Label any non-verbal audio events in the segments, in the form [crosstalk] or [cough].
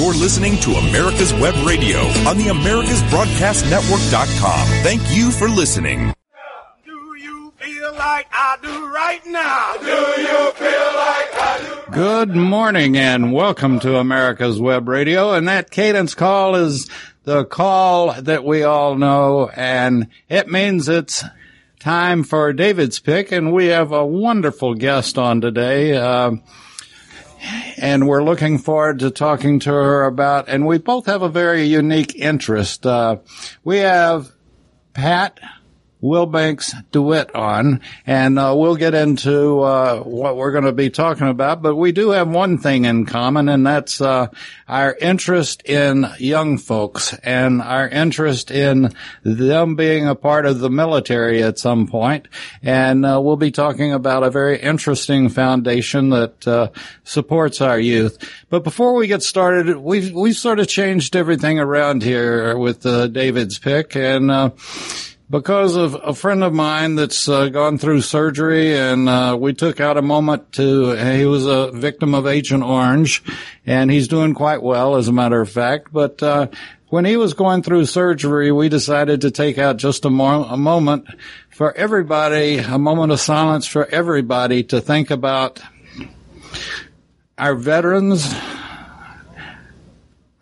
You're listening to America's Web Radio on the AmericasBroadcastNetwork.com. Thank you for listening. Do you feel like I do right now? Do you feel like I do? Good morning and welcome to America's Web Radio. And that cadence call is the call that we all know and it means it's time for David's pick. And we have a wonderful guest on today. Uh, and we're looking forward to talking to her about, and we both have a very unique interest. Uh, we have Pat Wilbanks DeWitt on, and uh, we'll get into uh, what we're going to be talking about. But we do have one thing in common, and that's uh, our interest in young folks and our interest in them being a part of the military at some point. And uh, we'll be talking about a very interesting foundation that uh, supports our youth. But before we get started, we've we've sort of changed everything around here with uh, David's pick, and because of a friend of mine that's uh, gone through surgery and uh, we took out a moment to he was a victim of agent orange and he's doing quite well as a matter of fact. But uh, when he was going through surgery we decided to take out just a, mo- a moment for everybody a moment of silence for everybody to think about our veterans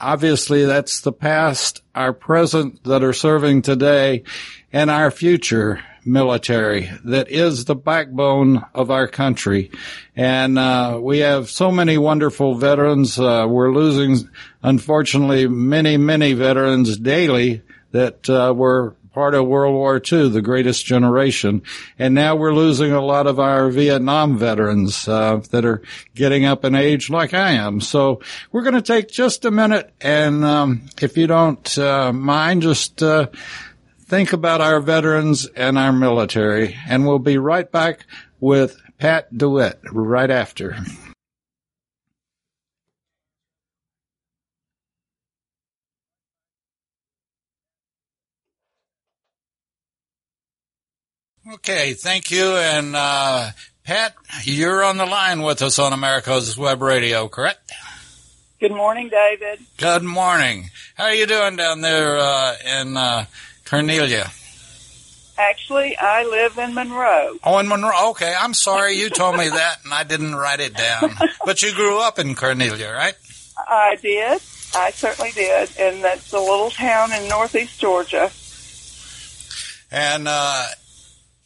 obviously that's the past our present that are serving today and our future military that is the backbone of our country. And uh, we have so many wonderful veterans. Uh, we're losing, unfortunately, many, many veterans daily that uh, were part of World War II, the greatest generation. And now we're losing a lot of our Vietnam veterans uh, that are getting up in age like I am. So we're going to take just a minute and um, if you don't uh, mind, just uh, think about our veterans and our military. And we'll be right back with Pat DeWitt right after. Okay, thank you. And uh, Pat, you're on the line with us on America's Web Radio, correct? Good morning, David. Good morning. How are you doing down there uh, in uh, Cornelia? Actually, I live in Monroe. Oh, in Monroe. Okay, I'm sorry you told me that, and I didn't write it down. But you grew up in Cornelia, right? I did. I certainly did, and that's a little town in northeast Georgia. And uh,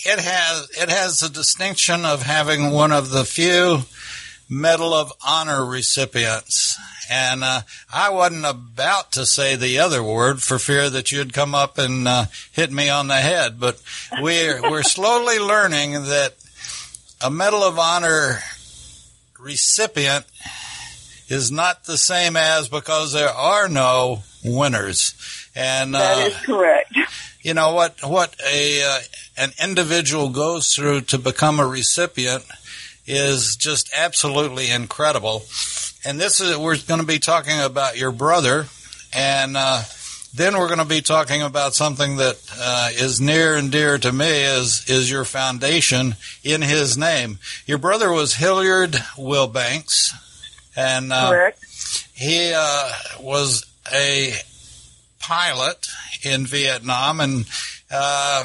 it has it has the distinction of having one of the few Medal of Honor recipients. And uh, I wasn't about to say the other word for fear that you'd come up and uh, hit me on the head. But we're we're slowly learning that a Medal of Honor recipient is not the same as because there are no winners. And That uh, is correct. you know what what a uh, an individual goes through to become a recipient is just absolutely incredible. And this is we're going to be talking about your brother, and uh, then we're going to be talking about something that uh, is near and dear to me is is your foundation in his name. Your brother was Hilliard Wilbanks, and uh, he uh, was a pilot in Vietnam and uh,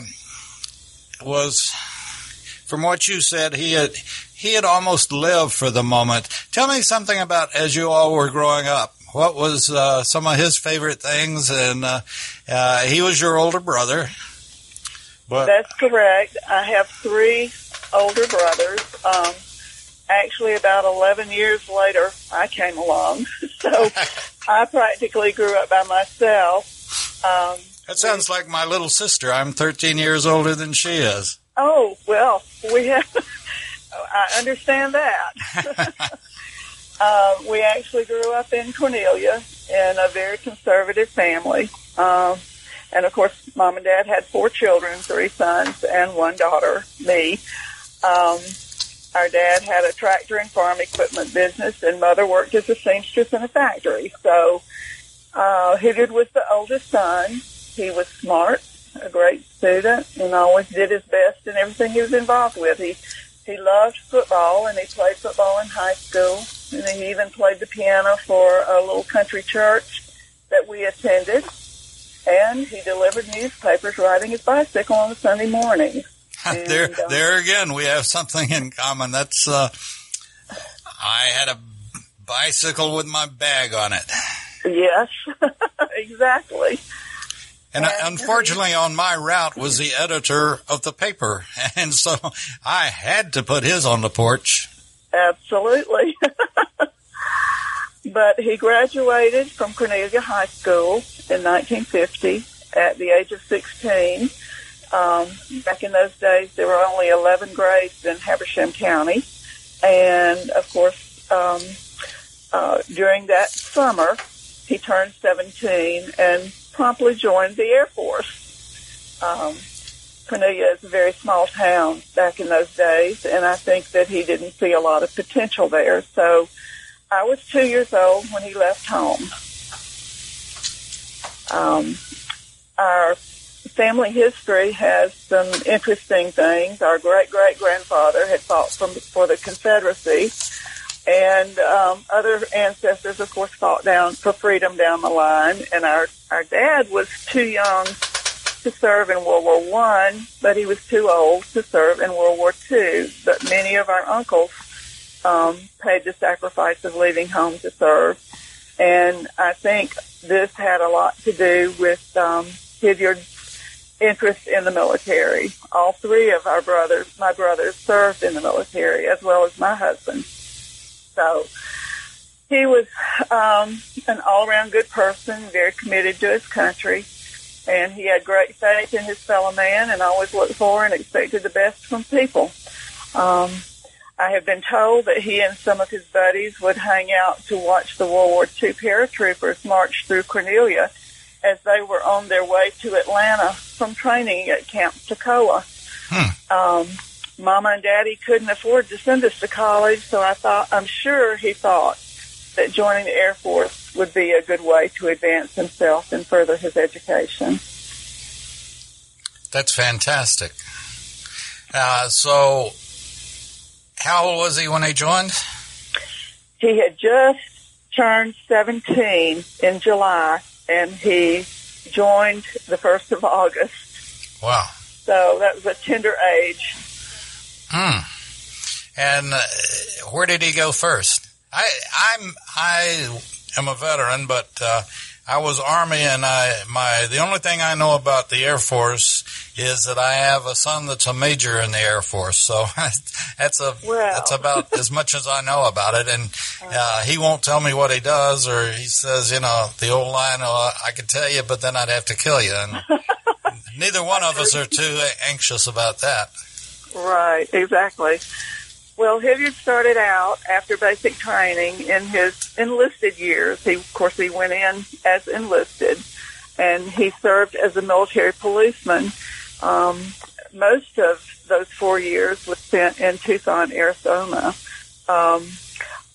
was, from what you said, he had he had almost lived for the moment. Tell me something about as you all were growing up. What was uh, some of his favorite things? And uh, uh, he was your older brother. But That's correct. I have three older brothers. Um, actually, about 11 years later, I came along. [laughs] so [laughs] I practically grew up by myself. Um, that sounds like my little sister. I'm 13 years older than she is. Oh, well, we have, [laughs] I understand that. [laughs] uh, we actually grew up in Cornelia in a very conservative family. Um, and of course, mom and dad had four children, three sons and one daughter, me. Um, our dad had a tractor and farm equipment business and mother worked as a seamstress in a factory. So, uh, Hilliard was the oldest son. He was smart, a great student, and always did his best in everything he was involved with. He he loved football, and he played football in high school, and he even played the piano for a little country church that we attended. And he delivered newspapers riding his bicycle on a Sunday morning. [laughs] And, there, uh, there again, we have something in common. That's uh, I had a bicycle with my bag on it, Yes, [laughs] exactly. And unfortunately, on my route was the editor of the paper, [laughs] and so I had to put his on the porch. Absolutely. [laughs] but he graduated from Cornelia High School in 1950 at the age of 16. Um, back in those days, there were only 11 grades in Habersham County. And of course, um, uh, during that summer, he turned 17 and promptly joined the Air Force. Um, Cornelia is a very small town back in those days, and I think that he didn't see a lot of potential there. So I was two years old when he left home. Um, our family history has some interesting things. Our great great grandfather had fought from, for the Confederacy, and um, other ancestors, of course, fought down for freedom down the line. And our our dad was too young to serve in World War One, but he was too old to serve in World War Two. But many of our uncles um, paid the sacrifice of leaving home to serve, and I think this had a lot to do with um, Hilliard's interest in the military. All three of our brothers, my brothers, served in the military, as well as my husband. So he was um, an all-around good person, very committed to his country and he had great faith in his fellow man and always looked for and expected the best from people. Um, I have been told that he and some of his buddies would hang out to watch the World War II paratroopers march through Cornelia as they were on their way to Atlanta from training at Camp Toccoa. Um, Mama and Daddy couldn't afford to send us to college, so I thought, I'm sure he thought that joining the Air Force would be a good way to advance himself and further his education. That's fantastic. Uh, so, how old was he when he joined? He had just turned 17 in July, and he joined the 1st of August. Wow. So that was a tender age. Hmm. And uh, where did he go first? I I'm I am a veteran, but uh, I was Army, and I my the only thing I know about the Air Force is that I have a son that's a major in the Air Force. So [laughs] that's a Well. that's about [laughs] as much as I know about it. And uh, he won't tell me what he does, or he says, you know, the old line, oh, I could tell you, but then I'd have to kill you. And [laughs] neither one of us are too anxious about that. Right, exactly. Well, Hilliard started out after basic training in his enlisted years. He, of course, he went in as enlisted, and he served as a military policeman. Um, most of those four years was spent in Tucson, Arizona. Um,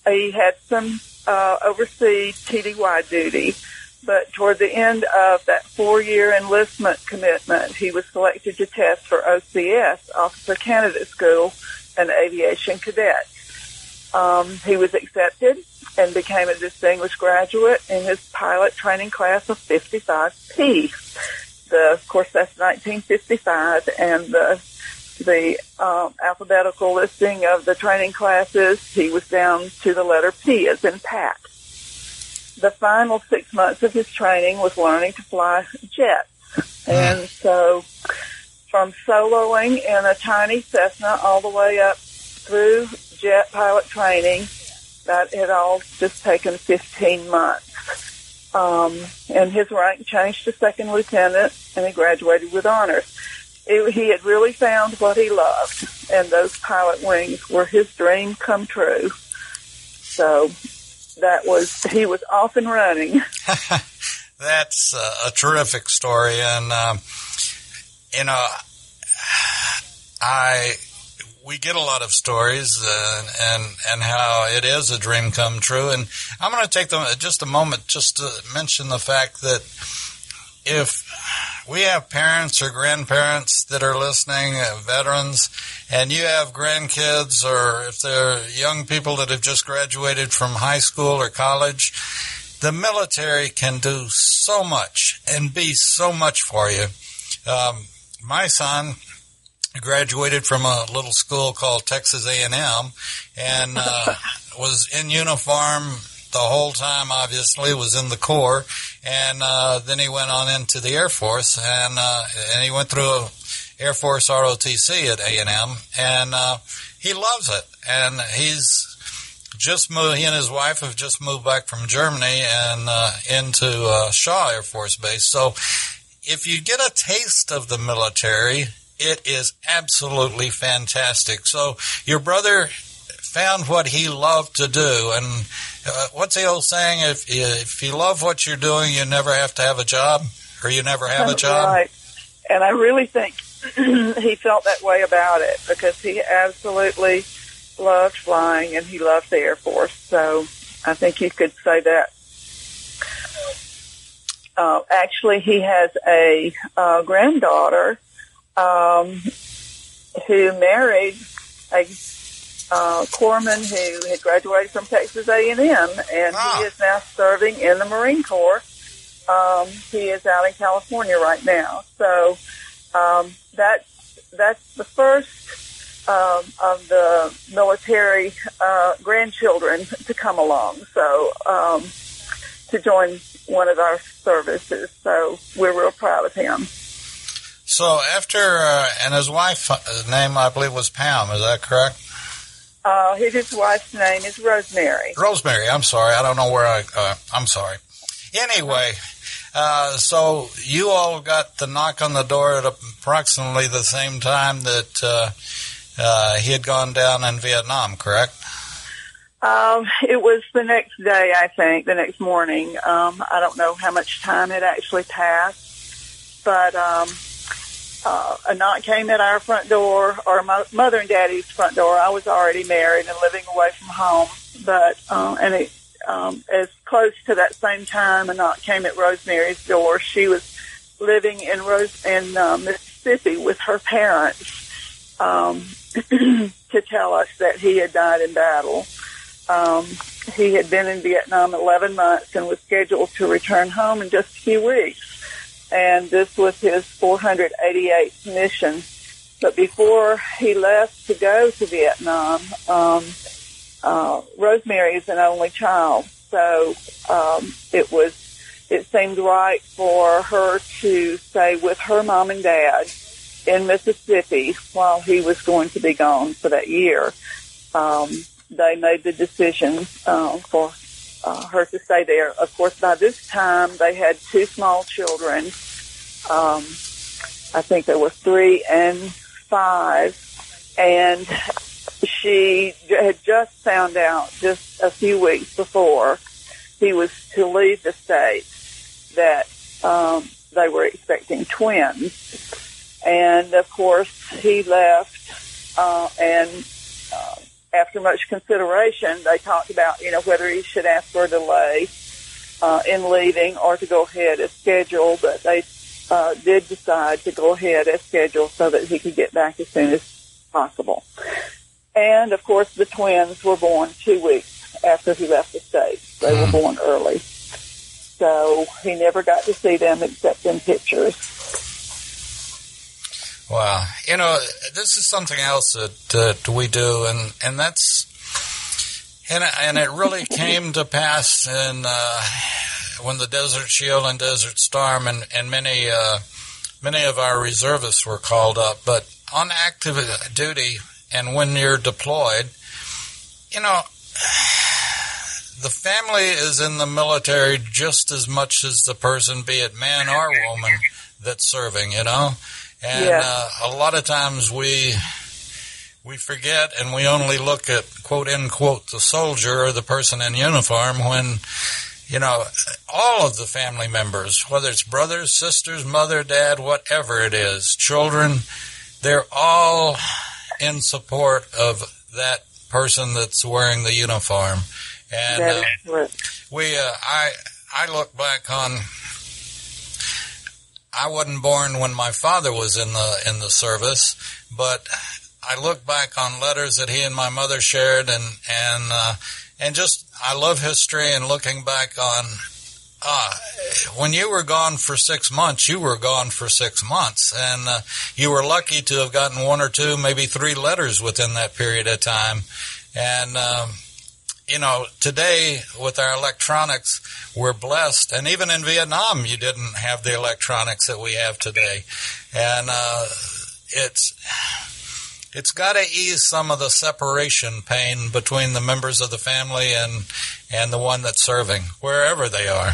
he had some uh, overseas TDY duty, but toward the end of that four-year enlistment commitment, he was selected to test for OCS, Officer Candidate School, an aviation cadet. Um, he was accepted and became a distinguished graduate in his pilot training class of 55P. The, of course, that's 1955, and the the um, alphabetical listing of the training classes, he was down to the letter P as in Pat. The final six months of his training was learning to fly jets. And [sighs] so from soloing in a tiny Cessna all the way up through jet pilot training, that had all just taken 15 months. Um, and his rank changed to second lieutenant, and he graduated with honors. It, he had really found what he loved, and those pilot wings were his dream come true. So that was he was off and running. [laughs] That's uh, a terrific story, and um, you know, I we get a lot of stories uh, and and how it is a dream come true. And I'm going to take just a moment just to mention the fact that if we have parents or grandparents that are listening, uh, veterans, and you have grandkids or if they're young people that have just graduated from high school or college, the military can do so much and be so much for you. Um, my son graduated from a little school called Texas A&M and uh, [laughs] was in uniform the whole time obviously was in the corps. And uh, then he went on into the air force and uh, and he went through air force ROTC at A&M and uh, he loves it. And he's just moved he and his wife have just moved back from Germany and uh, into uh, Shaw Air Force Base. So if you get a taste of the military it is absolutely fantastic so your brother found what he loved to do and uh, what's the old saying? If if you love what you're doing, you never have to have a job, or you never have a job. Right. And I really think [clears throat] he felt that way about it because he absolutely loved flying and he loved the Air Force. So I think you could say that. Uh, actually, he has a uh, granddaughter um, who married a uh, corpsman who had graduated from Texas A&M, and Ah. he is now serving in the Marine Corps. Um, he is out in California right now. So um, that's that's the first um, of the military uh, grandchildren to come along. So um, to join one of our services. So we're real proud of him. So after, uh, and his wife uh, name I believe was Pam. Is that correct? Uh, his, his wife's name is Rosemary. Rosemary. I'm sorry. I don't know where I. Uh, I'm sorry. Anyway, uh, so you all got the knock on the door at approximately the same time that uh, uh, he had gone down in Vietnam, correct? Um, it was the next day, I think, the next morning. Um, I don't know how much time had actually passed, but um, uh, a knock came at our front door, or my mother and daddy's front door. I was already married and living away from home, but um, and it, um, as close to that same time, a knock came at Rosemary's door. She was living in Rose in uh, Mississippi with her parents um, [clears throat] to tell us that he had died in battle. Um, he had been in Vietnam 11 months and was scheduled to return home in just a few weeks. And this was his 488th mission. But before he left to go to Vietnam, um, uh, Rosemary is an only child. So um, it was, it seemed right for her to stay with her mom and dad in Mississippi while he was going to be gone for that year. Um, they made the decision uh, for uh, her to stay there. Of course, by this time they had two small children. Um, I think there were three and five, and she had just found out just a few weeks before he was to leave the state that um, they were expecting twins, and of course he left, uh, and uh, after much consideration, they talked about you know whether he should ask for a delay uh, in leaving or to go ahead as scheduled, but they uh, did decide to go ahead as scheduled so that he could get back as soon as possible. And of course, the twins were born two weeks after he left the state. They were born early. So he never got to see them except in pictures. Wow. You know, this is something else that, that we do, and, and that's, and, and it really [laughs] came to pass in, uh, when the Desert Shield and Desert Storm and, and many, uh, many of our reservists were called up, but on active duty and when you're deployed, you know, the family is in the military just as much as the person, be it man or woman, that's serving, you know? And Yeah. uh, a lot of times we we forget and we only look at quote unquote the soldier or the person in uniform when you know all of the family members, whether it's brothers, sisters, mother, dad, whatever it is, children, they're all in support of that person that's wearing the uniform. And uh, we uh, I I look back on I wasn't born when my father was in the in the service, but I look back on letters that he and my mother shared, and and uh, and just I love history and looking back on. Uh, when you were gone for six months, you were gone for six months, and uh, you were lucky to have gotten one or two, maybe three letters within that period of time. And um, you know, today with our electronics, we're blessed. And even in Vietnam, you didn't have the electronics that we have today. And uh, it's it's got to ease some of the separation pain between the members of the family and and the one that's serving, wherever they are.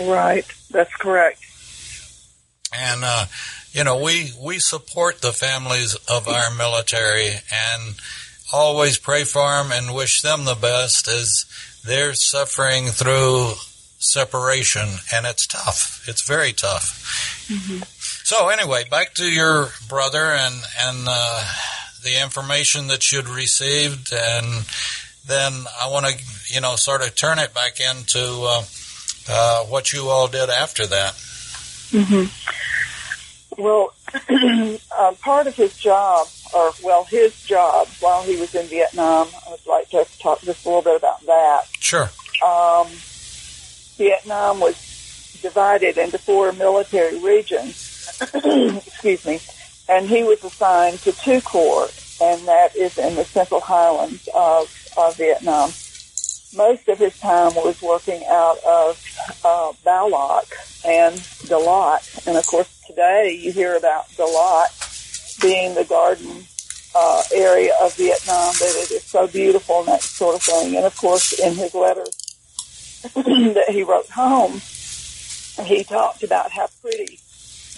Right, that's correct. And uh, you know, we we support the families of our military and always pray for them and wish them the best as they're suffering through separation, and it's tough. It's very tough. Mm-hmm. So anyway, back to your brother and and uh, the information that you'd received, and then I want to you know sort of turn it back into uh, uh, what you all did after that. Mm-hmm. Well, [clears throat] uh, part of his job or well, his job while he was in Vietnam. I would like to talk just a little bit about that. Sure. Um, Vietnam was divided into four military regions. [clears throat] Excuse me. And he was assigned to two corps, and that is in the Central Highlands of, of Vietnam. Most of his time was working out of uh, and Dalat. And of course, today you hear about Dalat being the garden uh, area of Vietnam, that it is so beautiful and that sort of thing. And of course, in his letters [clears throat] that he wrote home, he talked about how pretty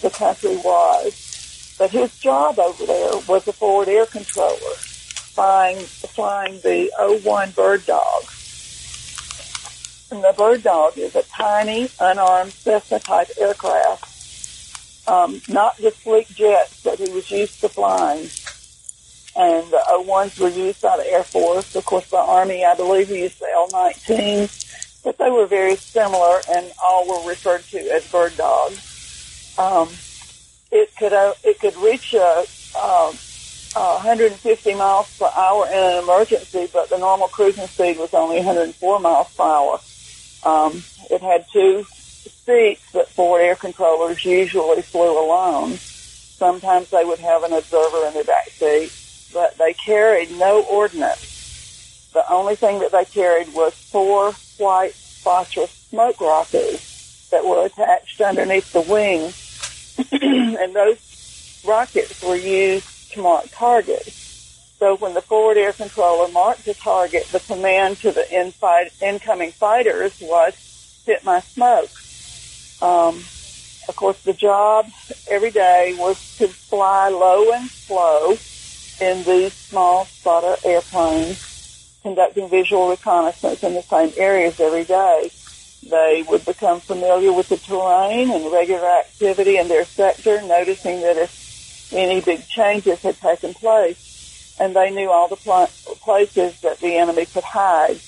the country was. But his job over there was a forward air controller, flying, flying the O-1 Bird Dog. And the Bird Dog is a tiny, unarmed Cessna-type aircraft um, not the sleek jets that he was used to flying. And the O-1s were used by the Air Force. Of course, the Army, I believe, used the L-19, but they were very similar and all were referred to as bird dogs. Um, it could uh, it could reach a, uh, uh, 150 miles per hour in an emergency, but the normal cruising speed was only 104 miles per hour. Um, it had two seats that forward air controllers usually flew alone. Sometimes they would have an observer in their back seat, but they carried no ordnance. The only thing that they carried was four white phosphorus smoke rockets that were attached underneath the wing, [clears throat] and those rockets were used to mark targets. So when the forward air controller marked a target, the command to the incoming fighters was hit my smoke. Um, of course, the job every day was to fly low and slow in these small spotter airplanes, conducting visual reconnaissance in the same areas every day. They would become familiar with the terrain and regular activity in their sector, noticing that if any big changes had taken place, and they knew all the pl- places that the enemy could hide.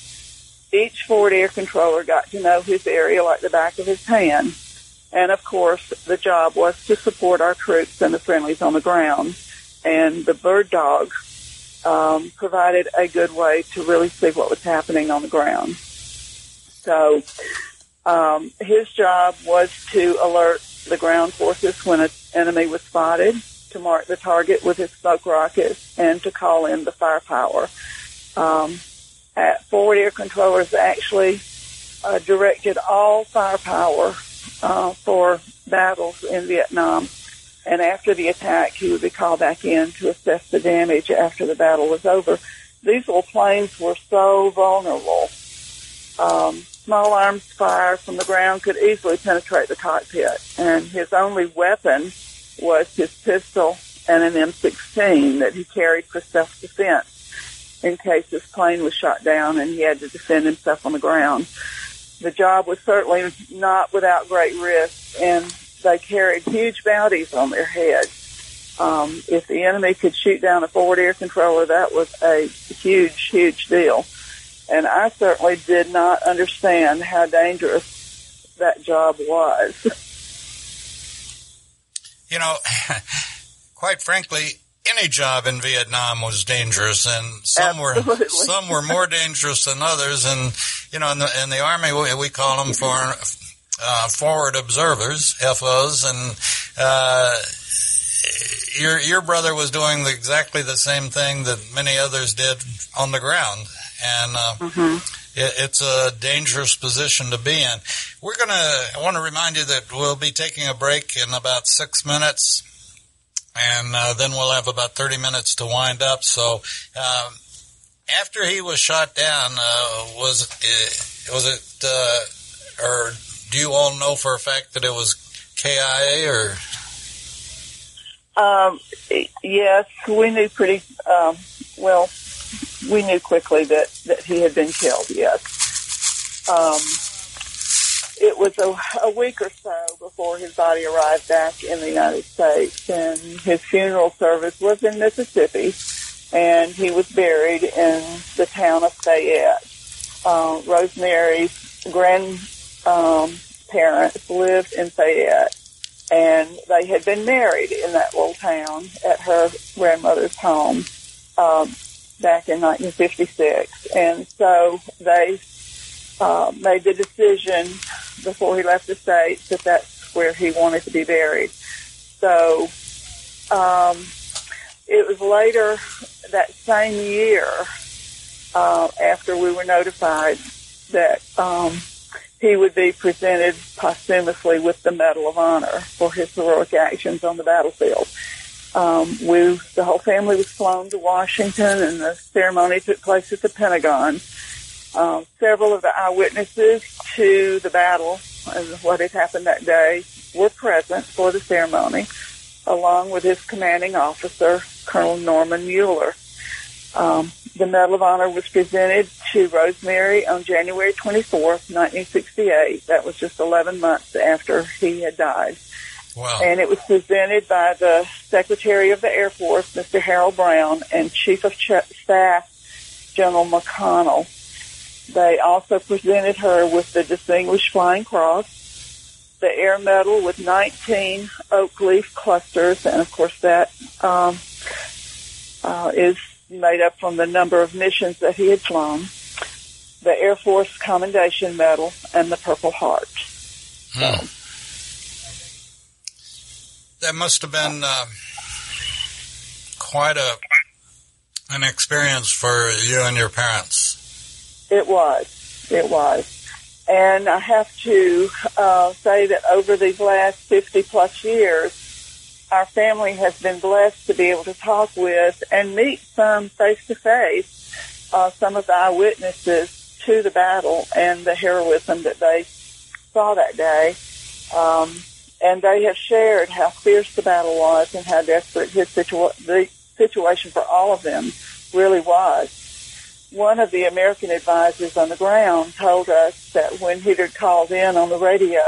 Each forward air controller got to know his area like the back of his hand and of course, the job was to support our troops and the friendlies on the ground. And the bird dog um, provided a good way to really see what was happening on the ground. So um, his job was to alert the ground forces when an enemy was spotted, to mark the target with his smoke rockets, and to call in the firepower. Um, at forward air controllers actually uh, directed all firepower uh, for battles in Vietnam. And after the attack, he would be called back in to assess the damage after the battle was over. These little planes were so vulnerable. Um, small arms fire from the ground could easily penetrate the cockpit, and his only weapon was his pistol and an M16 that he carried for self-defense in case his plane was shot down and he had to defend himself on the ground the job was certainly not without great risk, and they carried huge bounties on their heads. Um, if the enemy could shoot down a forward air controller, that was a huge, huge deal. And I certainly did not understand how dangerous that job was. you know, [laughs] quite frankly, any job in Vietnam was dangerous, and some Absolutely. were [laughs] some were more dangerous than others. And you know, in the in the army, we, we call them for uh, forward observers, FOs, and uh, your your brother was doing the, exactly the same thing that many others did on the ground, and uh, hmm it's a dangerous position to be in. We're gonna. I want to remind you that we'll be taking a break in about six minutes, and uh, then we'll have about thirty minutes to wind up. So. Um, after he was shot down, uh, was it, was it, uh, or do you all know for a fact that it was KIA or? Um, yes, we knew pretty um, well. We knew quickly that that he had been killed. Yes. It was a, a week or so before his body arrived back in the United States, and his funeral service was in Mississippi, and he was buried in the town of Fayette. Uh, Rosemary's grandparents um, lived in Fayette, and they had been married in that little town at her grandmother's home um, back in 1956. And so they uh, made the decision before he left the state that that's where he wanted to be buried. So um, it was later that same year uh, after we were notified that um, he would be presented posthumously with the Medal of Honor for his heroic actions on the battlefield. Um, we, the whole family was flown to Washington, and the ceremony took place at the Pentagon. Um, several of the eyewitnesses to the battle and what had happened that day were present for the ceremony, along with his commanding officer, Colonel Norman Mueller. Um, the Medal of Honor was presented to Rosemary on January 24, 1968. That was just 11 months after he had died. Wow. And it was presented by the Secretary of the Air Force, Mr. Harold Brown, and Chief of Ch- Staff, General McConnell. They also presented her with the Distinguished Flying Cross, the Air Medal with 19 oak leaf clusters, and of course that um, uh, is made up from the number of missions that he had flown, the Air Force Commendation Medal, and the Purple Heart. Hmm. That must have been uh, quite a an experience for you and your parents. It was. It was. And I have to uh, say that over these last 50 plus years, our family has been blessed to be able to talk with and meet some face to face, some of the eyewitnesses to the battle and the heroism that they saw that day. Um, and they have shared how fierce the battle was and how desperate his situa- the situation for all of them really was one of the American advisors on the ground told us that when he'd called in on the radio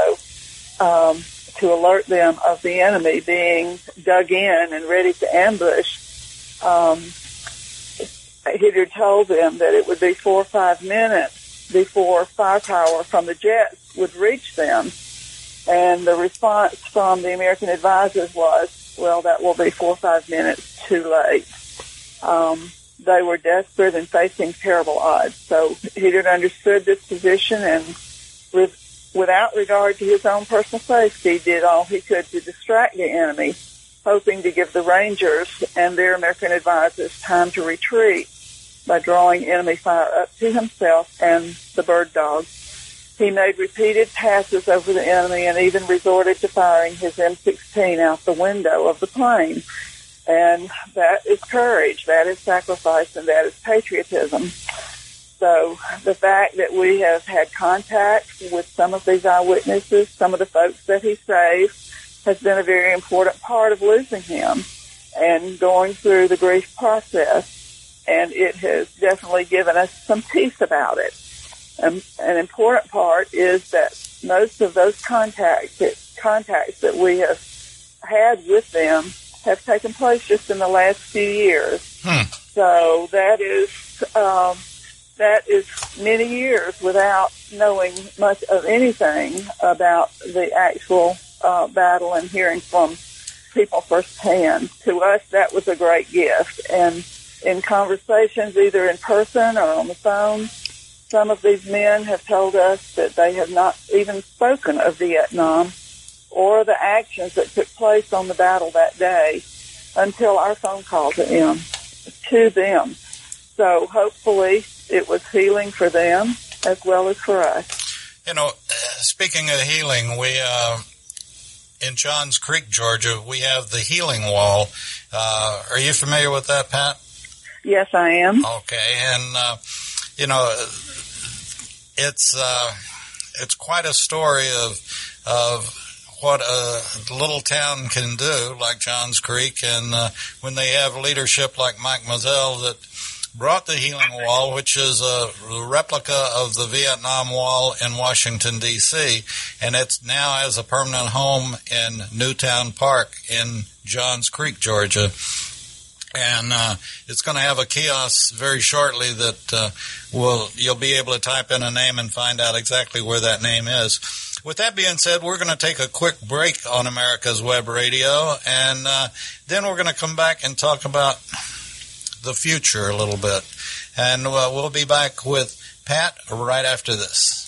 um, to alert them of the enemy being dug in and ready to ambush, um, he'd told them that it would be four or five minutes before firepower from the jets would reach them. And the response from the American advisors was, well, that will be four or five minutes too late. Um, they were desperate and facing terrible odds. So had understood this position and with, without regard to his own personal safety, did all he could to distract the enemy, hoping to give the Rangers and their American advisors time to retreat by drawing enemy fire up to himself and the bird dog. He made repeated passes over the enemy and even resorted to firing his M16 out the window of the plane. And that is courage, that is sacrifice, and that is patriotism. So the fact that we have had contact with some of these eyewitnesses, some of the folks that he saved, has been a very important part of losing him and going through the grief process. And it has definitely given us some peace about it. And an important part is that most of those contacts contacts that we have had with them have taken place just in the last few years. Hmm. So that is um, that is many years without knowing much of anything about the actual uh, battle and hearing from people firsthand. To us, that was a great gift. And in conversations, either in person or on the phone, some of these men have told us that they have not even spoken of Vietnam or the actions that took place on the battle that day until our phone call to them. To them. So hopefully it was healing for them as well as for us. You know, speaking of healing, we uh, in Johns Creek, Georgia, we have the Healing Wall. Uh, are you familiar with that, Pat? Yes, I am. Okay, and uh, you know, it's uh, it's quite a story of of what a little town can do, like Johns Creek, and uh, when they have leadership like Mike Mizell that brought the Healing Wall, which is a replica of the Vietnam Wall in Washington, D.C., and it's now has a permanent home in Newtown Park in Johns Creek, Georgia. And uh, it's going to have a kiosk very shortly that uh, will you'll be able to type in a name and find out exactly where that name is. With that being said, we're going to take a quick break on America's Web Radio, and uh, then we're going to come back and talk about the future a little bit. And uh, we'll be back with Pat right after this.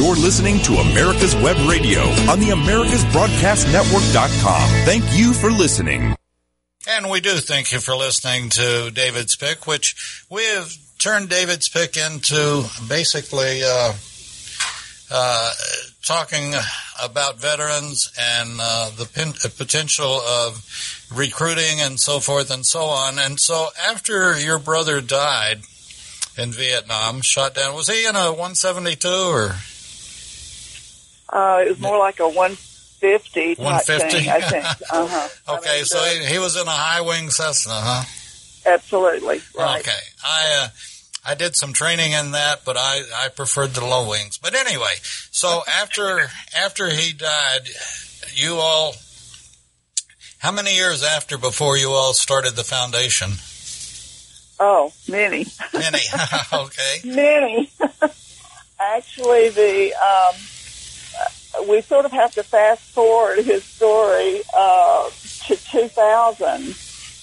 You're listening to America's Web Radio on the AmericasBroadcastNetwork.com. Thank you for listening. And we do thank you for listening to David's Pick, which we have turned David's Pick into basically uh, uh, talking about veterans and uh, the pin- potential of recruiting and so forth and so on. And so after your brother died in Vietnam, shot down, was he in a 172 or? Uh, it was more like a 150 type 150? thing, I think. [laughs] Uh-huh. Okay, I mean, so uh, he, he was in a high wing Cessna, huh? absolutely right. Okay, I uh, I did some training in that, but I I preferred the low wings. But anyway, so after after he died, you all. How many years after before you all started the foundation? Oh, many, Many. [laughs] okay. [laughs] many. Actually, the um, we sort of have to fast forward his story uh, to 2000,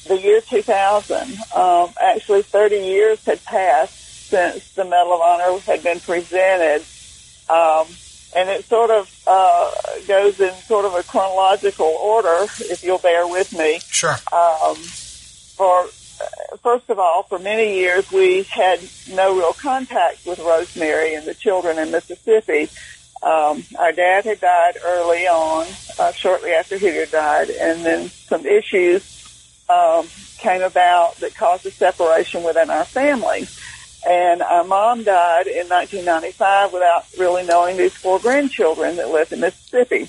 the year 2000. Um, actually, 30 years had passed since the Medal of Honor had been presented. Um, and it sort of uh, goes in sort of a chronological order, if you'll bear with me. Sure. Um, for first of all, for many years we had no real contact with Rosemary and the children in Mississippi. Um, our dad had died early on, uh, shortly after he had died, and then some issues um, came about that caused a separation within our family. And our mom died in 1995 without really knowing these four grandchildren that lived in Mississippi.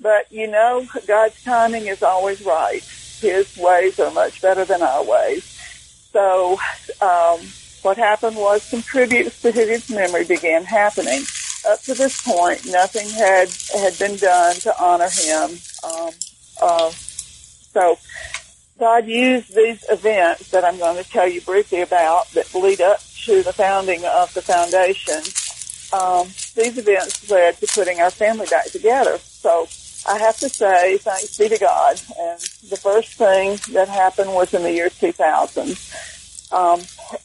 But you know, God's timing is always right. His ways are much better than our ways. So, um, what happened was some tributes to his memory began happening. Up to this point, nothing had had been done to honor him. Um, uh, so, God used these events that I'm going to tell you briefly about that lead up to the founding of the foundation. Um, these events led to putting our family back together. So I have to say, thanks be to God. And the first thing that happened was in the year 2000. Um,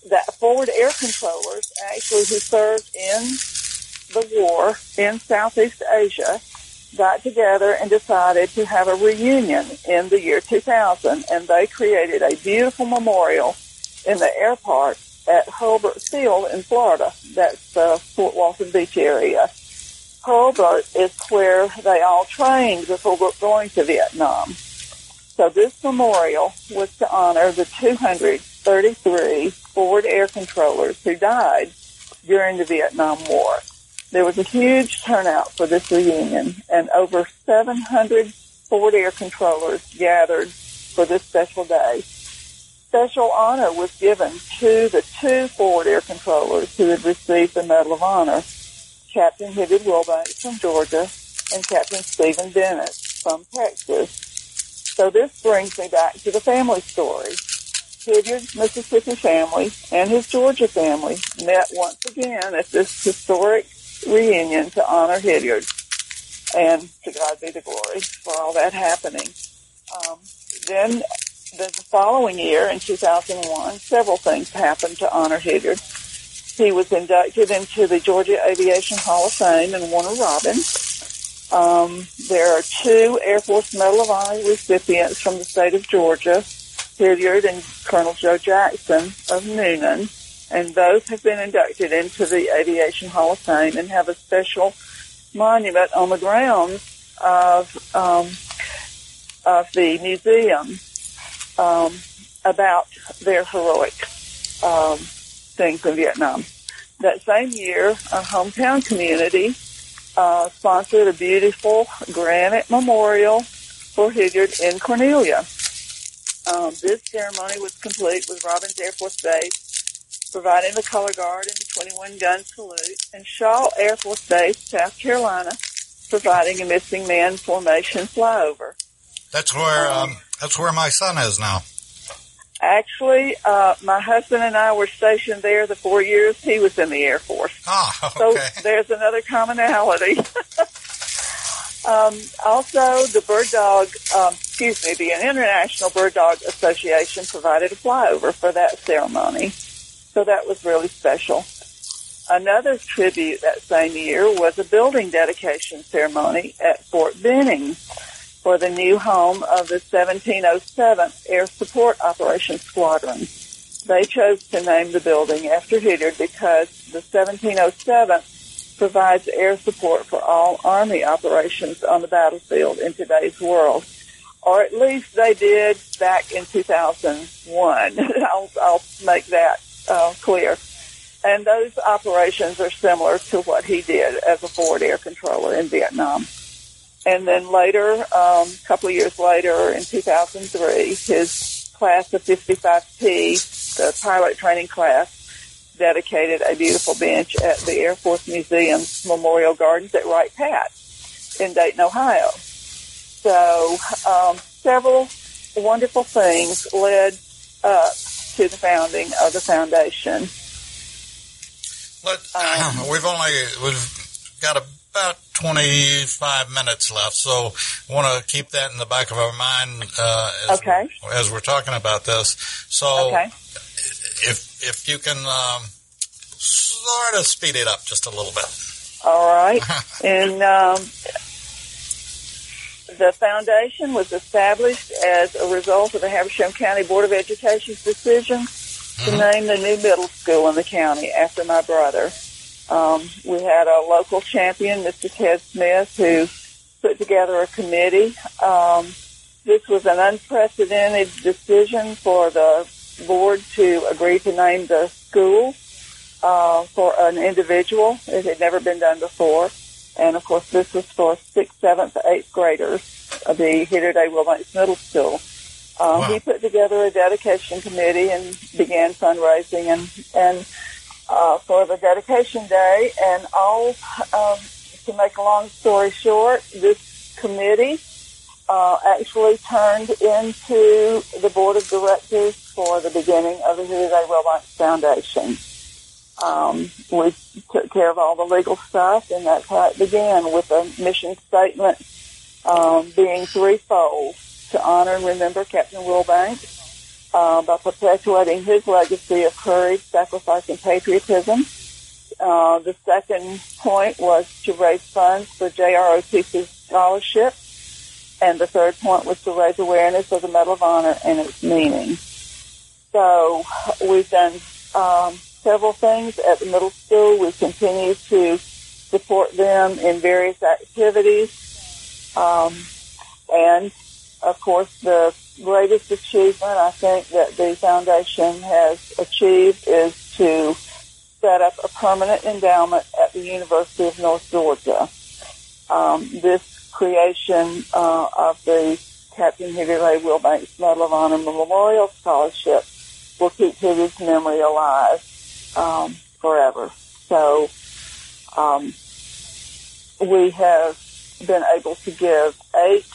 that forward air controllers, actually, who served in the war in Southeast Asia, got together and decided to have a reunion in the year 2000, and they created a beautiful memorial in the air park at Hurlburt Field in Florida. That's the Fort Walton Beach area. Hurlburt is where they all trained before going to Vietnam. So this memorial was to honor the 233 forward air controllers who died during the Vietnam War. There was a huge turnout for this reunion, and over 700 forward air controllers gathered for this special day. special honor was given to the two forward air controllers who had received the Medal of Honor, Captain Hilliard Wilbanks from Georgia and Captain Steven Bennett from Texas. So this brings me back to the family story. Hilliard's Mississippi family and his Georgia family met once again at this historic reunion to honor Hilliard. And to God be the glory for all that happening. Um, then the following year, in 2001, several things happened to honor Hilliard. He was inducted into the Georgia Aviation Hall of Fame in Warner Robin. Um, there are two Air Force Medal of Honor recipients from the state of Georgia, Hilliard and Colonel Joe Jackson of Newnan, and both have been inducted into the Aviation Hall of Fame and have a special monument on the grounds of um, of the museum um, about their heroic um, things in Vietnam. That same year, our hometown community uh, sponsored a beautiful granite memorial for Hilliard in Cornelia. Um, this ceremony was complete with Robins Air Force Base providing the color guard and the 21 gun salute, and Shaw Air Force Base, South Carolina, providing a missing man formation flyover. That's where um, that's where my son is now. Actually, uh, my husband and I were stationed there the four years he was in the Air Force. Ah, [laughs] So there's another commonality. [laughs] um, also, the Bird Dog, um, excuse me, the International Bird Dog Association provided a flyover for that ceremony. So that was really special. Another tribute that same year was a building dedication ceremony at Fort Benning for the new home of the 1707th Air Support Operations Squadron. They chose to name the building after Hilliard because the 1707th provides air support for all Army operations on the battlefield in today's world. Or at least they did back in 2001. [laughs] I'll, I'll make that uh, clear. And those operations are similar to what he did as a forward air controller in Vietnam. And then later, um, a couple of years later, in 2003, his class of 55P, the pilot training class, dedicated a beautiful bench at the Air Force Museum's Memorial Gardens at Wright Pat in Dayton, Ohio. So um, several wonderful things led up to the founding of the foundation. Let, [clears throat] we've only we've got about 25 minutes left, so I want to keep that in the back of our mind uh, as, Okay. as we're talking about this. So Okay. if if you can um, sort of speed it up just a little bit. All right. [laughs] and um, the foundation was established as a result of the Habersham County Board of Education's decision to name the new middle school in the county after my brother. Um, we had a local champion, Mr. Ted Smith, who put together a committee. Um, this was an unprecedented decision for the board to agree to name the school uh, for an individual. It had never been done before. And of course, this was for sixth, seventh, eighth graders of the Hilliard A. Wilbanks Middle School. Uh, Wow. He put together a dedication committee and began fundraising and, and uh, for the dedication day. And all, um, to make a long story short, this committee uh, actually turned into the board of directors for the beginning of the Hilliard A. Wilbanks Foundation. Um, we took care of all the legal stuff, and that's how it began with a mission statement um, being threefold to honor and remember Captain Wilbanks uh, by perpetuating his legacy of courage, sacrifice, and patriotism. Uh, the second point was to raise funds for JROTC scholarship, and the third point was to raise awareness of the Medal of Honor and its meaning. So we've done um, several things at the middle school. We continue to support them in various activities. Um, and, of course, the greatest achievement I think that the foundation has achieved is to set up a permanent endowment at the University of North Georgia. Um, this creation uh, of the Captain Hilliard Wilbanks Medal of Honor Memorial Scholarship will keep his memory alive um, forever. So um, we have been able to give eight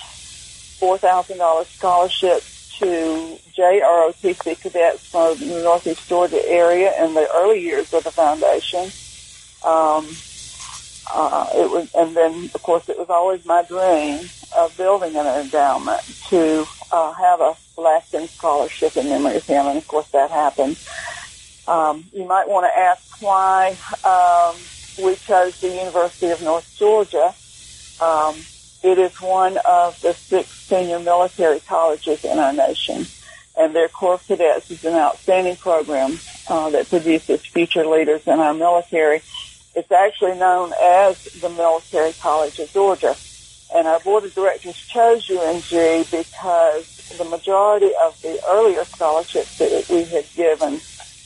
$4,000 scholarships to JROTC cadets from the Northeast Georgia area in the early years of the foundation. Um, uh, it was, and then of course it was always my dream of building an endowment to uh, have a lasting scholarship in memory of him, and of course that happened. Um, you might want to ask why um, we chose the University of North Georgia. Um, it is one of the six senior military colleges in our nation, and their Corps of Cadets is an outstanding program uh, that produces future leaders in our military. It's actually known as the Military College of Georgia. And our board of directors chose UNG because the majority of the earlier scholarships that we had given,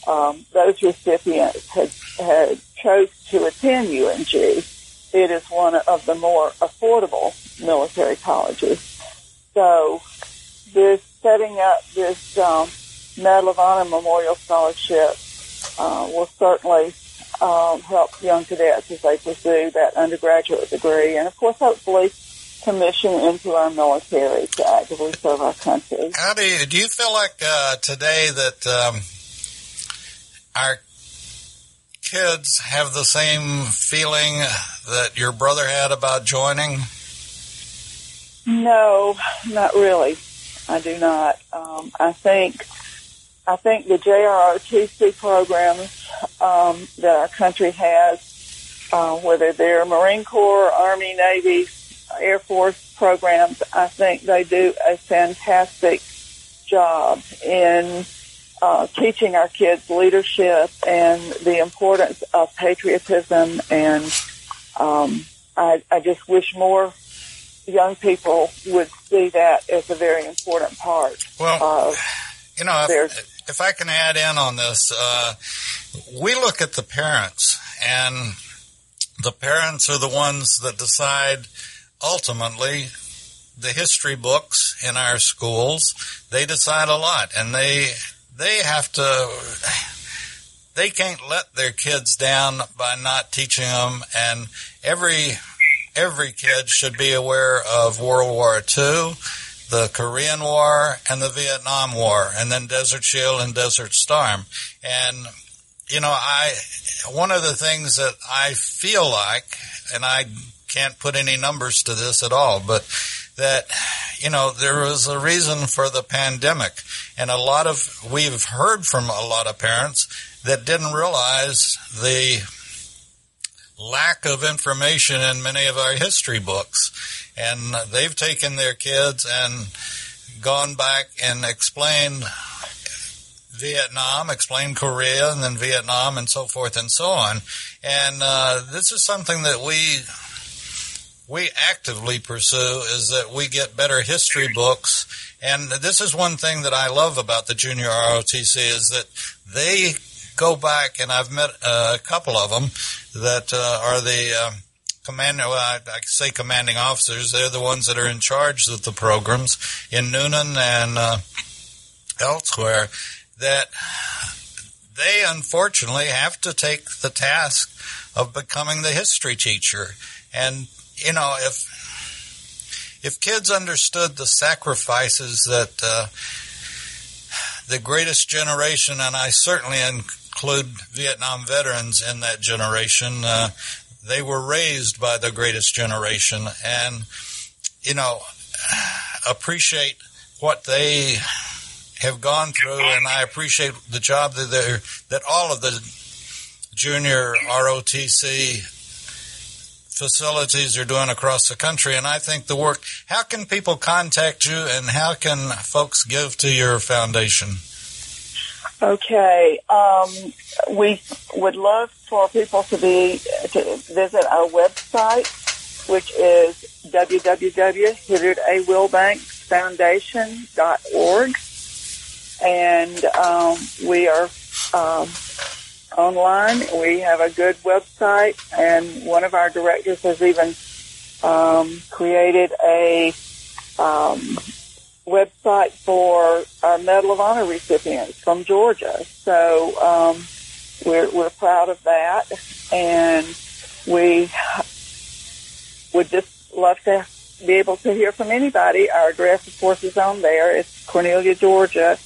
um, those recipients had, had chose to attend UNG. It is one of the more affordable military colleges. So this setting up this um, Medal of Honor Memorial Scholarship uh, will certainly um, help young cadets as they pursue that undergraduate degree, and of course, hopefully, commission into our military to actively serve our country. How do you do? You feel like uh, today that um, our kids have the same feeling that your brother had about joining? No, not really. I do not. Um, I think I think the JROTC programs um, that our country has, uh, whether they're Marine Corps, Army, Navy, Air Force programs, I think they do a fantastic job in uh, teaching our kids leadership and the importance of patriotism. And um, I, I just wish more young people would see that as a very important part. Well, you know, if, if, I can add in on this, uh, we look at the parents, and the parents are the ones that decide ultimately the history books in our schools. They decide a lot, and they they have to they can't let their kids down by not teaching them and every every kid should be aware of World War II, the Korean War, and the Vietnam War, and then Desert Shield and Desert Storm. And you know, I one of the things that I feel like, and I can't put any numbers to this at all, but that you know there was a reason for the pandemic, and a lot of we've heard from a lot of parents that didn't realize the lack of information in many of our history books. And they've taken their kids and gone back and explained Vietnam, explained Korea, and then Vietnam, and so forth and so on. And uh, this is something that we we actively pursue is that we get better history books. And this is one thing that I love about the junior ROTC is that they go back, and I've met uh, a couple of them that uh, are the uh, commander. Well, I, I, say commanding officers. They're the ones that are in charge of the programs in Newnan and uh, elsewhere. That they unfortunately have to take the task of becoming the history teacher, and you know if if kids understood the sacrifices that uh, the greatest generation, and I certainly include Vietnam veterans in that generation. Uh, they were raised by the greatest generation and, you know, appreciate what they have gone through, and I appreciate the job that that all of the junior ROTC facilities you're doing across the country. And I think the work, how can people contact you and how can folks give to your foundation? Okay. Um, we would love for people to be to visit our website, which is www.hilliardawilbanksfoundation.org, and um, we are um, online. We have a good website, and one of our directors has even um, created a um, website for our Medal of Honor recipients from Georgia. So um, we're we're proud of that, and we would just love to be able to hear from anybody. Our address, of course, is on there. It's Cornelia, Georgia.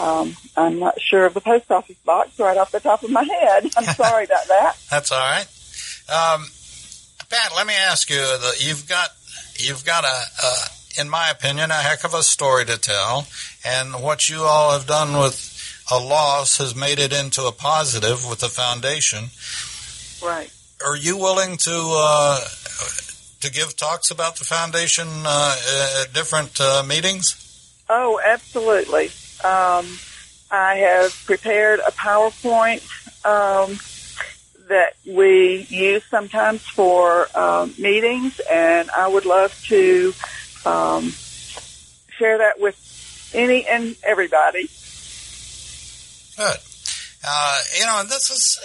Um, I'm not sure of the post office box right off the top of my head. I'm [laughs] sorry about that. That's all right. Um, Pat, let me ask you: the, you've got you've got a, a, in my opinion, a heck of a story to tell, and what you all have done with a loss has made it into a positive with the foundation. Right. Are you willing to uh, to give talks about the foundation uh, at different uh, meetings? Oh, absolutely. Um, I have prepared a PowerPoint um, that we use sometimes for um, meetings, and I would love to um, share that with any and everybody. Good. Uh, you know, this is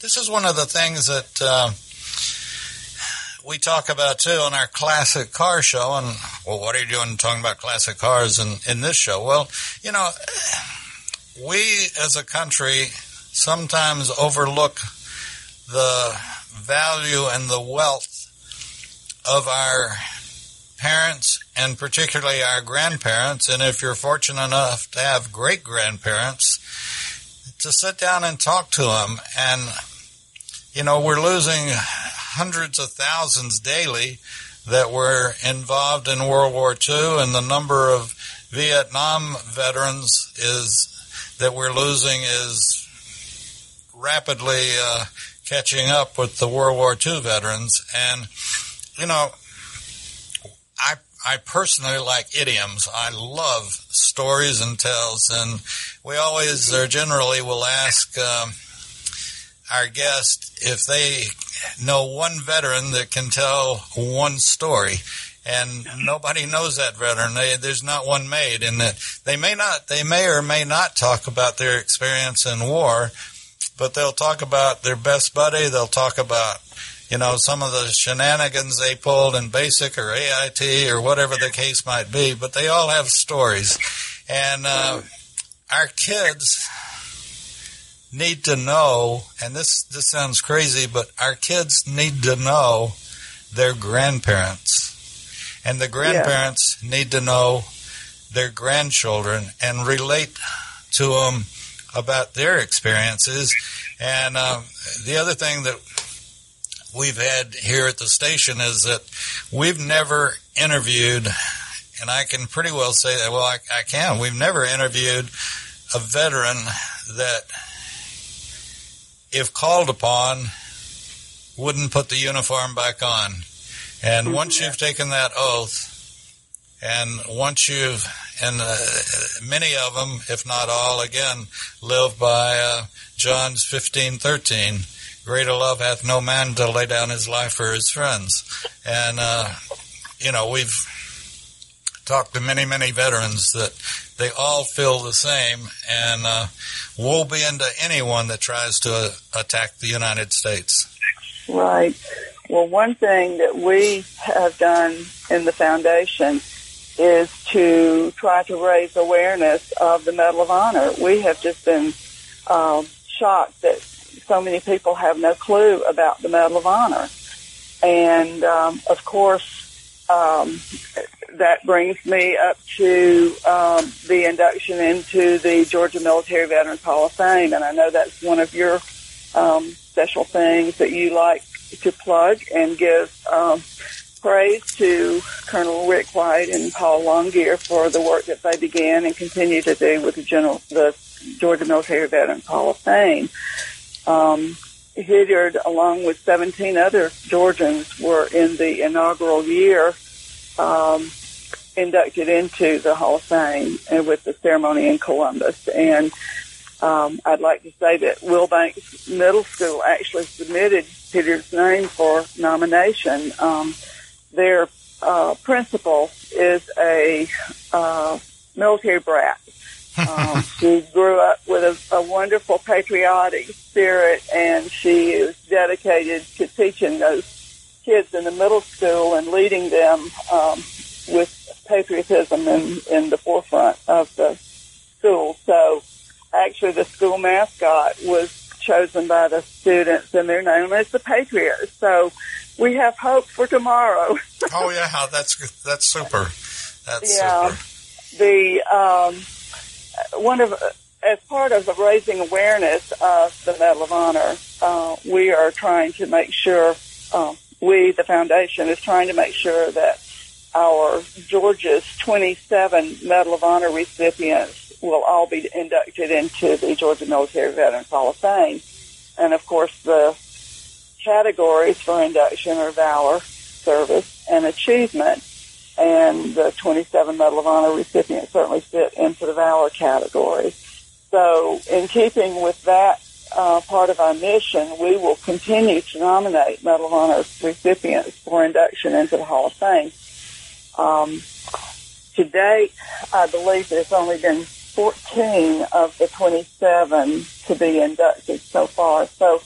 this is one of the things that uh, we talk about too on our classic car show. And well, what are you doing talking about classic cars in in this show? Well, you know, we as a country sometimes overlook the value and the wealth of our parents and particularly our grandparents. And if you're fortunate enough to have great grandparents, to sit down and talk to them. And, you know, we're losing hundreds of thousands daily that were involved in World War II, and the number of Vietnam veterans is that we're losing is rapidly uh, catching up with the World War II veterans. And, you know, I I personally like idioms. I love stories and tales, and we always or generally will ask um, our guest if they know one veteran that can tell one story. And nobody knows that veteran. They, there's not one made, and they may not, they may or may not talk about their experience in war, but they'll talk about their best buddy. They'll talk about you know, some of the shenanigans they pulled in basic or AIT or whatever the case might be, but they all have stories. And uh, our kids need to know, and this, this sounds crazy, but our kids need to know their grandparents. And the grandparents yeah. need to know their grandchildren and relate to them about their experiences. And um, the other thing that we've had here at the station is that we've never interviewed, and I can pretty well say that, well, I, I can, we've never interviewed a veteran that, if called upon, wouldn't put the uniform back on. And once you've taken that oath, and once you've, and uh, many of them, if not all, again, live by uh, John's fifteen thirteen greater love hath no man to lay down his life for his friends. And, uh, you know, we've talked to many, many veterans that they all feel the same, and uh, woe be unto anyone that tries to uh, attack the United States. Right. Well, one thing that we have done in the foundation is to try to raise awareness of the Medal of Honor. We have just been um, shocked that so many people have no clue about the Medal of Honor. And um, of course, um, that brings me up to um, the induction into the Georgia Military Veterans Hall of Fame. And I know that's one of your um, special things that you like to plug and give um, praise to Colonel Rick White and Paul Longyear for the work that they began and continue to do with the general the Georgia Military Veterans Hall of Fame um, Hilliard, along with 17 other Georgians, were in the inaugural year um, inducted into the Hall of Fame and with the ceremony in Columbus. And um, I'd like to say that Wilbanks Middle School actually submitted Peter's name for nomination. Um, their uh, principal is a uh, military brat um, [laughs] she grew up with a, a wonderful patriotic spirit, and she is dedicated to teaching those kids in the middle school and leading them um, with patriotism in, in the forefront of the school. So actually the school mascot was chosen by the students and they're known as the Patriots. So we have hope for tomorrow. [laughs] oh yeah, that's that's super. That's yeah. super. The um, one of as part of the raising awareness of the Medal of Honor, uh, we are trying to make sure uh, we, the foundation, is trying to make sure that our Georgia's 27 Medal of Honor recipients will all be inducted into the Georgia Military Veterans Hall of Fame. And of course, the categories for induction are valor, service, and achievement. And the 27 Medal of Honor recipients certainly fit into the valor category. So in keeping with that uh, part of our mission, we will continue to nominate Medal of Honor recipients for induction into the Hall of Fame. Um, to date, I believe there's only been 14 of the 27 to be inducted so far. So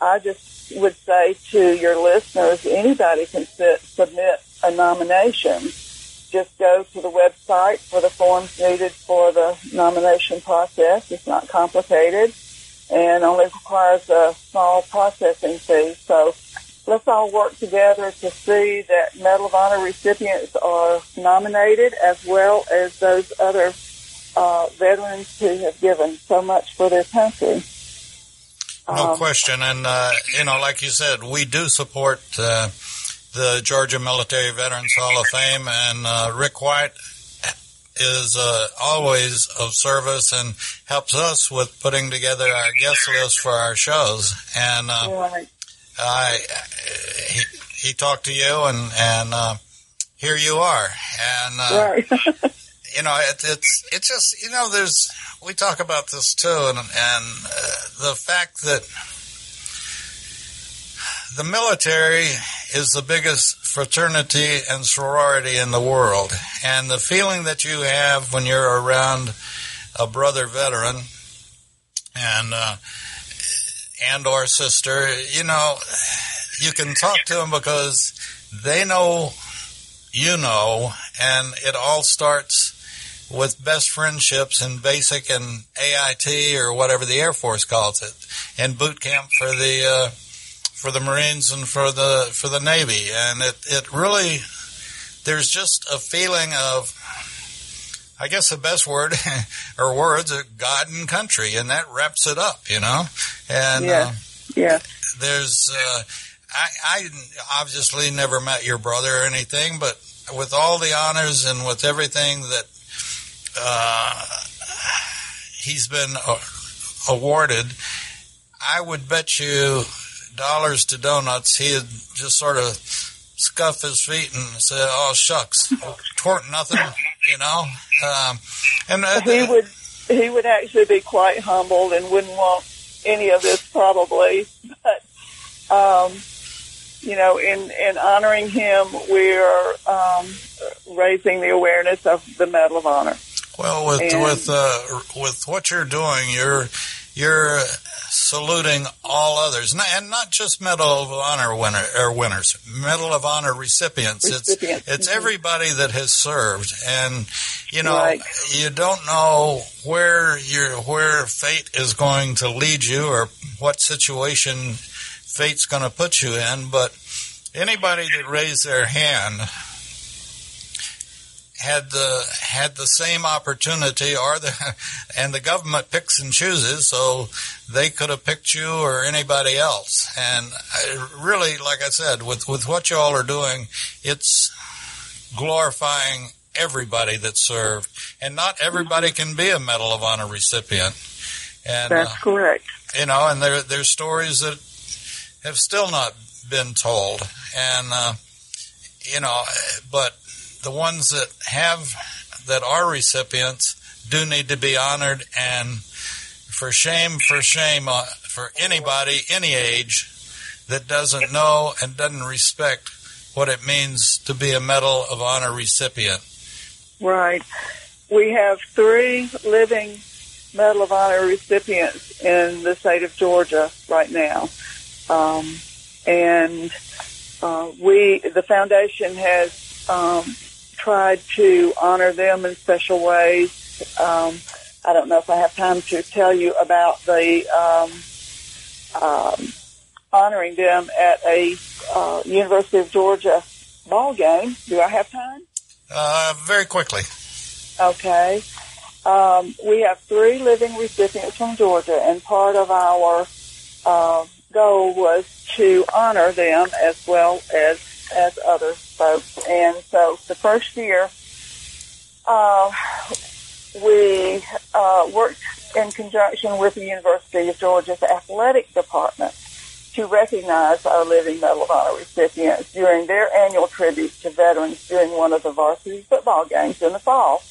I just would say to your listeners, anybody can sit, submit a nomination. Just go to the website for the forms needed for the nomination process. It's not complicated and only requires a small processing fee. So let's all work together to see that Medal of Honor recipients are nominated as well as those other uh, veterans who have given so much for their country. No Um, question, and uh, you know, like you said, we do support uh, the Georgia Military Veterans Hall of Fame, and uh, Rick White is uh, always of service and helps us with putting together our guest list for our shows. And uh, right. I, he, he talked to you, and and uh, here you are, and uh, Right. [laughs] you know, it, it's it's just you know, there's we talk about this too, and and uh, the fact that the military is the biggest fraternity and sorority in the world, and the feeling that you have when you're around a brother veteran and uh, and or sister, you know, you can talk to them because they know you know, and it all starts with best friendships in basic and AIT or whatever the Air Force calls it, and boot camp for the uh, for the Marines and for the for the Navy, and it it really there's just a feeling of. I guess the best word [laughs] or words are God and country, and that wraps it up, you know. And Yeah. uh, yeah. there's uh, I, I obviously never met your brother or anything, but with all the honors and with everything that uh, he's been uh, awarded, I would bet you dollars to donuts he'd just sort of scuff his feet and say, "Oh shucks, twerk nothing," [laughs] you know. Um, and uh, he would he would actually be quite humbled and wouldn't want any of this probably. [laughs] But um, you know, in in honoring him, we are um, raising the awareness of the Medal of Honor. Well, with And- with uh, with what you're doing, you're you're saluting all others, and not just Medal of Honor winner or winners, Medal of Honor recipients. Recipients, It's it's everybody that has served, and you know Right. you don't know where your where fate is going to lead you or what situation fate's going to put you in, but anybody that raised their hand had the had the same opportunity or the [laughs] and the government picks and chooses so they could have picked you or anybody else. And I, really like I said with with what you all are doing it's glorifying everybody that served. And not everybody can be a medal of honor recipient. And That's uh, correct. you know, and there there's stories that have still not been told, and uh, you know, but the ones that have that are recipients do need to be honored, and for shame, for shame, uh, for anybody any age that doesn't know and doesn't respect what it means to be a Medal of Honor recipient. Right. We have three living Medal of Honor recipients in the state of Georgia right now. Um, and uh, we, the foundation has um, tried to honor them in special ways. Um, I don't know if I have time to tell you about the um, um, honoring them at a uh, University of Georgia ball game. Do I have time? Uh, very quickly. Okay. Um, we have three living recipients from Georgia, and part of our uh, goal was to honor them as well as as other folks. And so the first year, uh, we uh, worked in conjunction with the University of Georgia's athletic department to recognize our Living Medal of Honor recipients during their annual tribute to veterans during one of the varsity football games in the fall.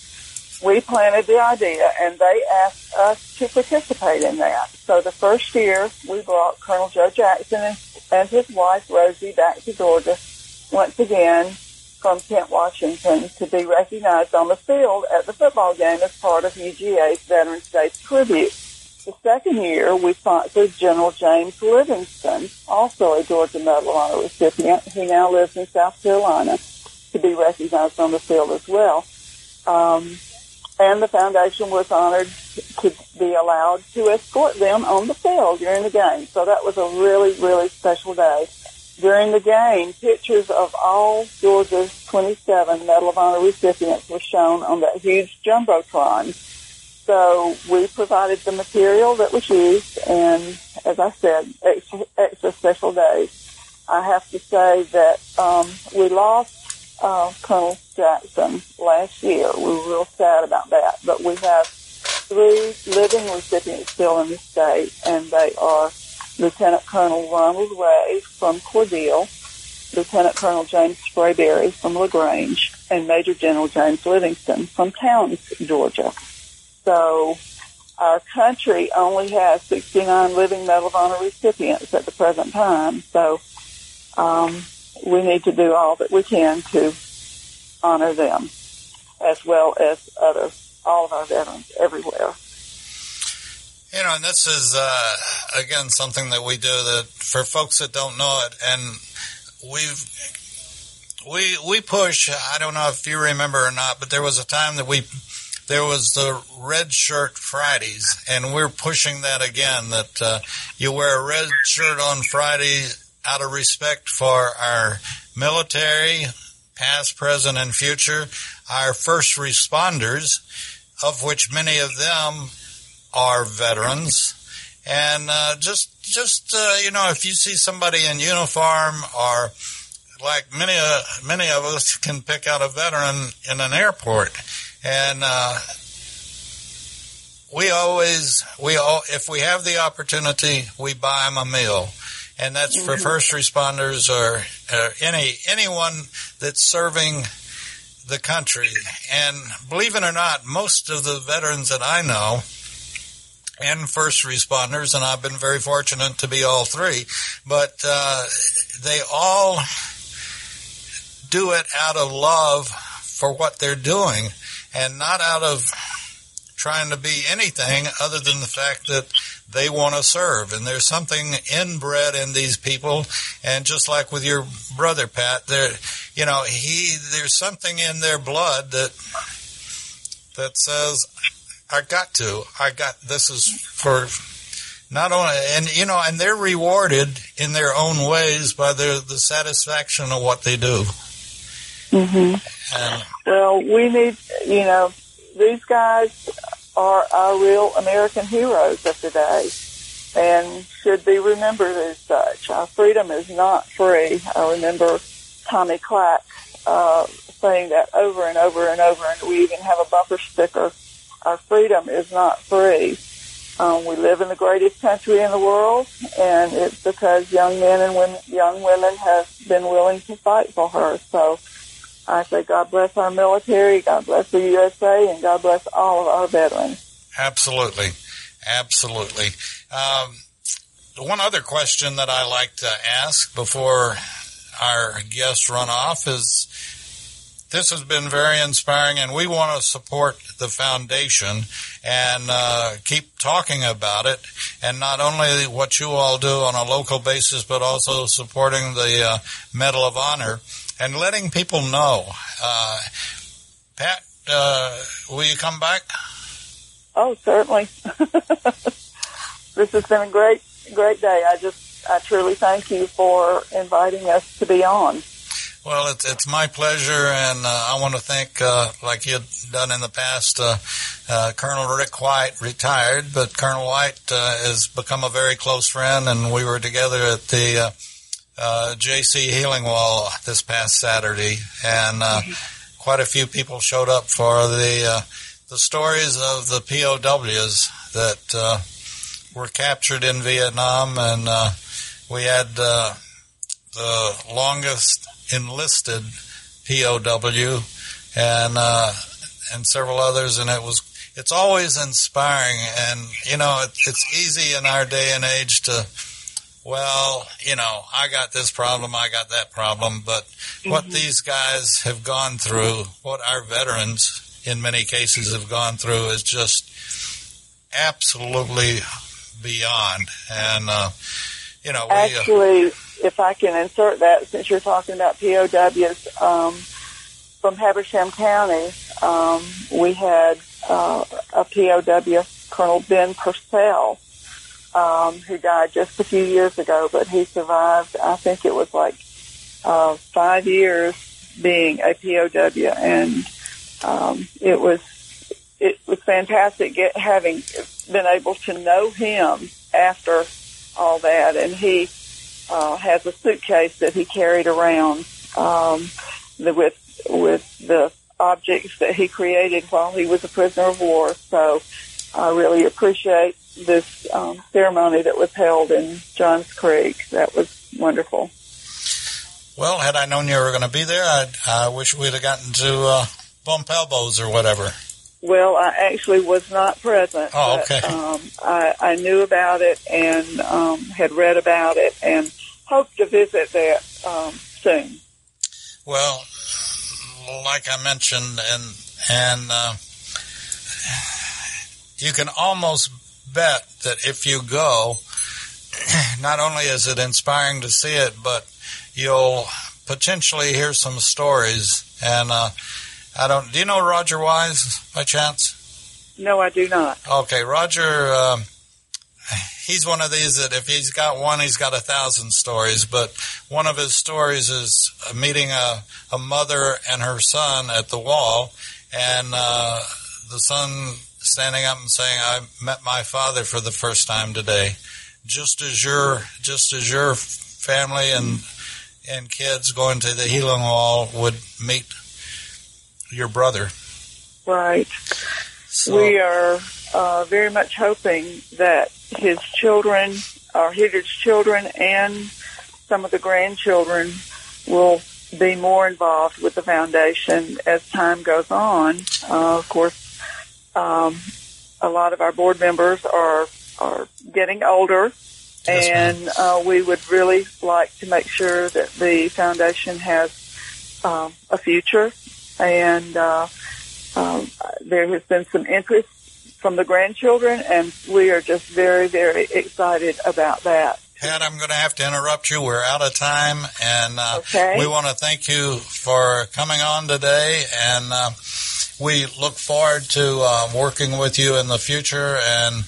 We planted the idea and they asked us to participate in that. So the first year we brought Colonel Joe Jackson and his wife Rosie back to Georgia once again from Kent, Washington to be recognized on the field at the football game as part of UGA's Veterans Day tribute. The second year, we sponsored General James Livingston, also a Georgia Medal of Honor recipient, who now lives in South Carolina, to be recognized on the field as well. Um, and the foundation was honored to be allowed to escort them on the field during the game. So that was a really, really special day. During the game, pictures of all Georgia's 27 Medal of Honor recipients were shown on that huge jumbotron. So we provided the material that was used, and as I said, extra, extra special days. I have to say that um, we lost uh, Colonel Jackson last year. We were real sad about that, but we have three living recipients still in the state, and they are Lieutenant Colonel Ronald Ray from Cordele, Lieutenant Colonel James Sprayberry from LaGrange, and Major General James Livingston from Towns, Georgia. So our country only has 69 living Medal of Honor recipients at the present time. So um, we need to do all that we can to honor them, as well as other all of our veterans everywhere. You know, and this is uh, again something that we do that for folks that don't know it, and we've we we push. I don't know if you remember or not, but there was a time that we there was the red shirt Fridays, and we're pushing that again. That uh, you wear a red shirt on Friday out of respect for our military, past, present, and future, our first responders, of which many of them are veterans, and uh, just just uh, you know, if you see somebody in uniform or like many uh, many of us can pick out a veteran in an airport, and uh, we always we all if we have the opportunity, we buy them a meal. And that's for first responders or uh, any anyone that's serving the country. And believe it or not, most of the veterans that I know and first responders, and I've been very fortunate to be all three, but uh, they all do it out of love for what they're doing and not out of trying to be anything other than the fact that they want to serve. And there's something inbred in these people. And just like with your brother, Pat, there, you know, he, there's something in their blood that, that says, I got to. I got this is for not only and you know and they're rewarded in their own ways by their the satisfaction of what they do. Mm-hmm. well, we need you know these guys are our real American heroes of today and should be remembered as such. Our freedom is not free. I remember Tommy Clack uh, saying that over and over and over, and we even have a bumper sticker our freedom is not free. Um, we live in the greatest country in the world, and it's because young men and women, young women have been willing to fight for her. So I say, God bless our military, God bless the USA, and God bless all of our veterans. Absolutely, absolutely. Um, one other question that I like to ask before our guests run off is this has been very inspiring, and we want to support the foundation and uh, keep talking about it. And not only what you all do on a local basis, but also supporting the uh, Medal of Honor and letting people know. Uh, Pat, uh, will you come back? Oh, certainly. [laughs] this has been a great, great day. I just, I truly thank you for inviting us to be on. Well, it's it's my pleasure, and uh, I want to thank, uh, like you had done in the past, uh, uh, Colonel Rick White, retired, but Colonel White uh, has become a very close friend, and we were together at the uh, JC Healing Wall this past Saturday, and quite a few people showed up for the the stories of the POWs that were captured in Vietnam, and we had the longest enlisted POW and uh, and several others, and it was it's always inspiring, and you know it, it's easy in our day and age to well, you know, I got this problem, I got that problem, but what these guys have gone through, what our veterans in many cases have gone through is just absolutely beyond. And, uh, you know, we, uh, Actually, if I can insert that, since you're talking about POWs, um, from Habersham County, um, we had uh, a POW, Colonel Ben Purcell, um, who died just a few years ago, but he survived, I think it was like uh, five years being a POW, and um, it was it was fantastic get, having been able to know him after all that, and he uh, has a suitcase that he carried around um, the, with with the objects that he created while he was a prisoner of war. So I really appreciate this um, ceremony that was held in Johns Creek. That was wonderful. well, had I known you were going to be there, I, I wish we'd have gotten to uh, bump elbows or whatever. Well, I actually was not present. Oh, but, um, I, I knew about it and um, had read about it and hope to visit there um, soon. Well, like I mentioned, and and uh, you can almost bet that if you go, [clears throat] not only is it inspiring to see it, but you'll potentially hear some stories. And uh, I don't. Do you know Roger Wise by chance? No, I do not. Okay, Roger. Um, he's one of these that if he's got one, he's got a thousand stories. But one of his stories is meeting a, a mother and her son at the wall, and uh, the son standing up and saying, "I met my father for the first time today." Just as your just as your family and and kids going to the healing wall would meet your brother. Right. So, We are uh, very much hoping that his children, or his children, and some of the grandchildren will be more involved with the foundation as time goes on. Uh, of course, um, a lot of our board members are are getting older, Yes, and uh, we would really like to make sure that the foundation has um, a future. And uh, um, there has been some interest from the grandchildren, and we are just very, very excited about that. Pat, I'm going to have to interrupt you. We're out of time, and uh, Okay. we want to thank you for coming on today. And uh, we look forward to uh, working with you in the future. And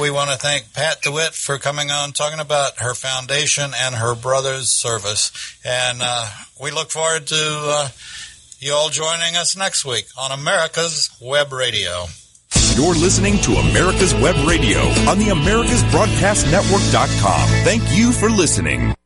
we want to thank Pat DeWitt for coming on, talking about her foundation and her brother's service. And uh, we look forward to uh, you all joining us next week on America's Web Radio. You're listening to America's Web Radio on the AmericasBroadcastNetwork.com. Thank you for listening.